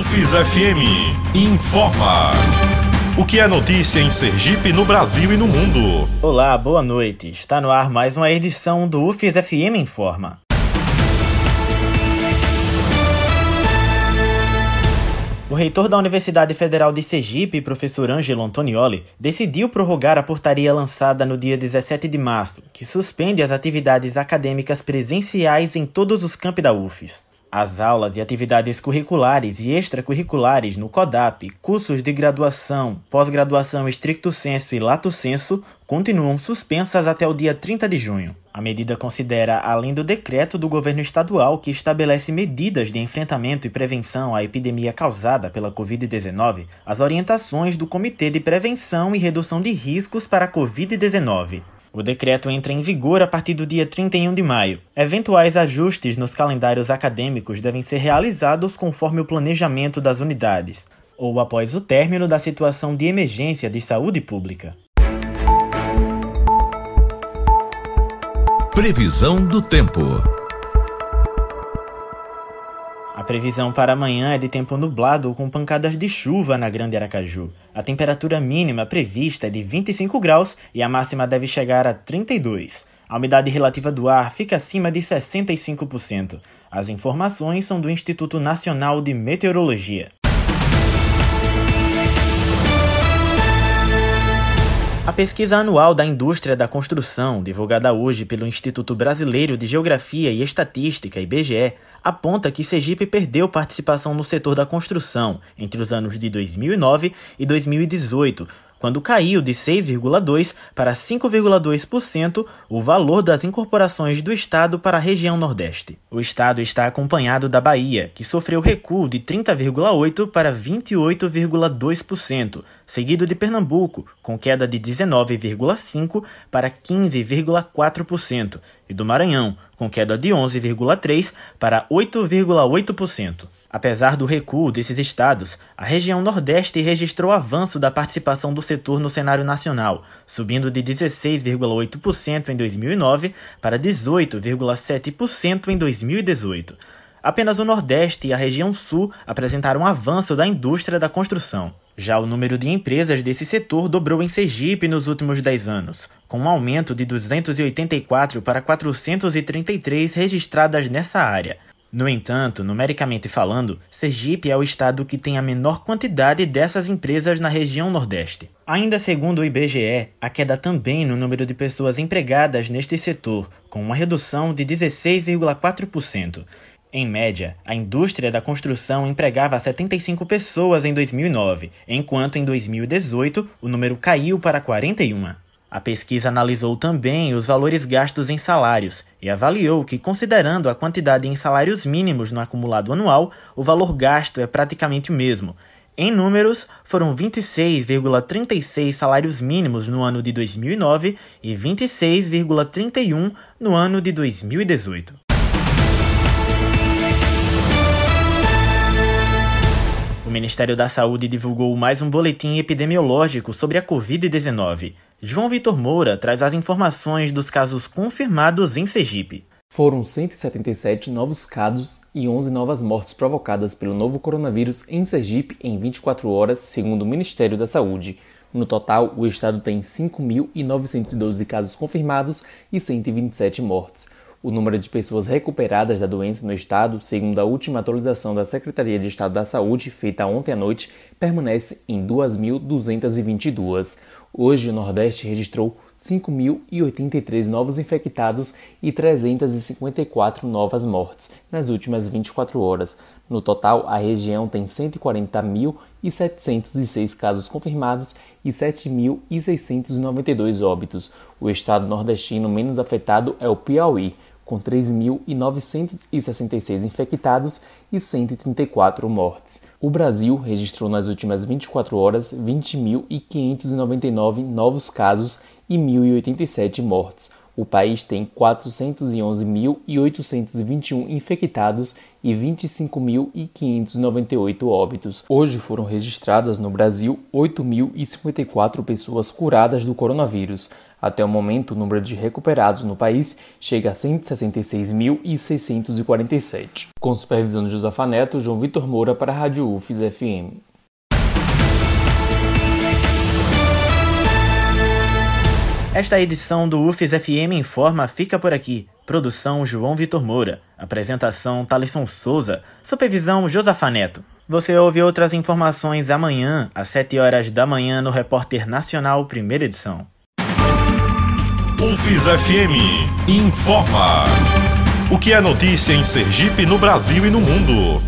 UFES FM informa. O que é notícia em Sergipe, no Brasil e no mundo? Olá, boa noite. Está no ar mais uma edição do UFES FM Informa. O reitor da Universidade Federal de Sergipe, professor Ângelo Antonioli, decidiu prorrogar a portaria lançada no dia 17 de março, que suspende as atividades acadêmicas presenciais em todos os campi da UFES. As aulas e atividades curriculares e extracurriculares no CODAP, cursos de graduação, pós-graduação estricto senso e lato senso continuam suspensas até o dia 30 de junho. A medida considera, além do decreto do governo estadual que estabelece medidas de enfrentamento e prevenção à epidemia causada pela Covid-19, as orientações do Comitê de Prevenção e Redução de Riscos para a Covid-19. O decreto entra em vigor a partir do dia 31 de maio. Eventuais ajustes nos calendários acadêmicos devem ser realizados conforme o planejamento das unidades, ou após o término da situação de emergência de saúde pública. Previsão do tempo. A previsão para amanhã é de tempo nublado com pancadas de chuva na Grande Aracaju. A temperatura mínima prevista é de 25 graus e a máxima deve chegar a 32. A umidade relativa do ar fica acima de 65%. As informações são do Instituto Nacional de Meteorologia. Pesquisa anual da indústria da construção, divulgada hoje pelo Instituto Brasileiro de Geografia e Estatística, IBGE, aponta que Sergipe perdeu participação no setor da construção entre os anos de 2009 e 2018, quando caiu de 6,2% para 5,2% o valor das incorporações do Estado para a região Nordeste. O Estado está acompanhado da Bahia, que sofreu recuo de 30,8% para 28,2%, seguido de Pernambuco, com queda de 19,5% para 15,4%, e do Maranhão, com queda de 11,3% para 8,8%. Apesar do recuo desses estados, a região Nordeste registrou avanço da participação do setor no cenário nacional, subindo de 16,8% em 2009 para 18,7% em 2018. Apenas o Nordeste e a região Sul apresentaram avanço da indústria da construção. Já o número de empresas desse setor dobrou em Sergipe nos últimos 10 anos, com um aumento de 284 para 433 registradas nessa área. No entanto, numericamente falando, Sergipe é o estado que tem a menor quantidade dessas empresas na região Nordeste. Ainda segundo o IBGE, a queda também no número de pessoas empregadas neste setor, com uma redução de 16,4%. Em média, a indústria da construção empregava 75 pessoas em 2009, enquanto em 2018 o número caiu para 41. A pesquisa analisou também os valores gastos em salários e avaliou que, considerando a quantidade em salários mínimos no acumulado anual, o valor gasto é praticamente o mesmo. Em números, foram 26,36 salários mínimos no ano de 2009 e 26,31 no ano de 2018. O Ministério da Saúde divulgou mais um boletim epidemiológico sobre a Covid-19. João Vitor Moura traz as informações dos casos confirmados em Sergipe. Foram 177 novos casos e 11 novas mortes provocadas pelo novo coronavírus em Sergipe em 24 horas, segundo o Ministério da Saúde. No total, o estado tem 5.912 casos confirmados e 127 mortes. O número de pessoas recuperadas da doença no estado, segundo a última atualização da Secretaria de Estado da Saúde, feita ontem à noite, permanece em 2.222. Hoje, o Nordeste registrou 5.083 novos infectados e 354 novas mortes nas últimas 24 horas. No total, a região tem 140.706 casos confirmados e 7.692 óbitos. O estado nordestino menos afetado é o Piauí, com 3.966 infectados e 134 mortes. O Brasil registrou nas últimas 24 horas 20.599 novos casos e 1.087 mortes. O país tem 411.821 infectados e 25.598 óbitos. Hoje foram registradas no Brasil 8.054 pessoas curadas do coronavírus. Até o momento, o número de recuperados no país chega a 166.647. Com supervisão de Josafa Neto, João Vitor Moura para a Rádio UFES FM. Esta edição do UFES FM Informa fica por aqui. Produção João Vitor Moura. Apresentação Talisson Souza. Supervisão Josafa Neto. Você ouve outras informações amanhã, às 7 horas da manhã, no Repórter Nacional, primeira edição. UFES FM Informa. O que é notícia em Sergipe, no Brasil e no mundo.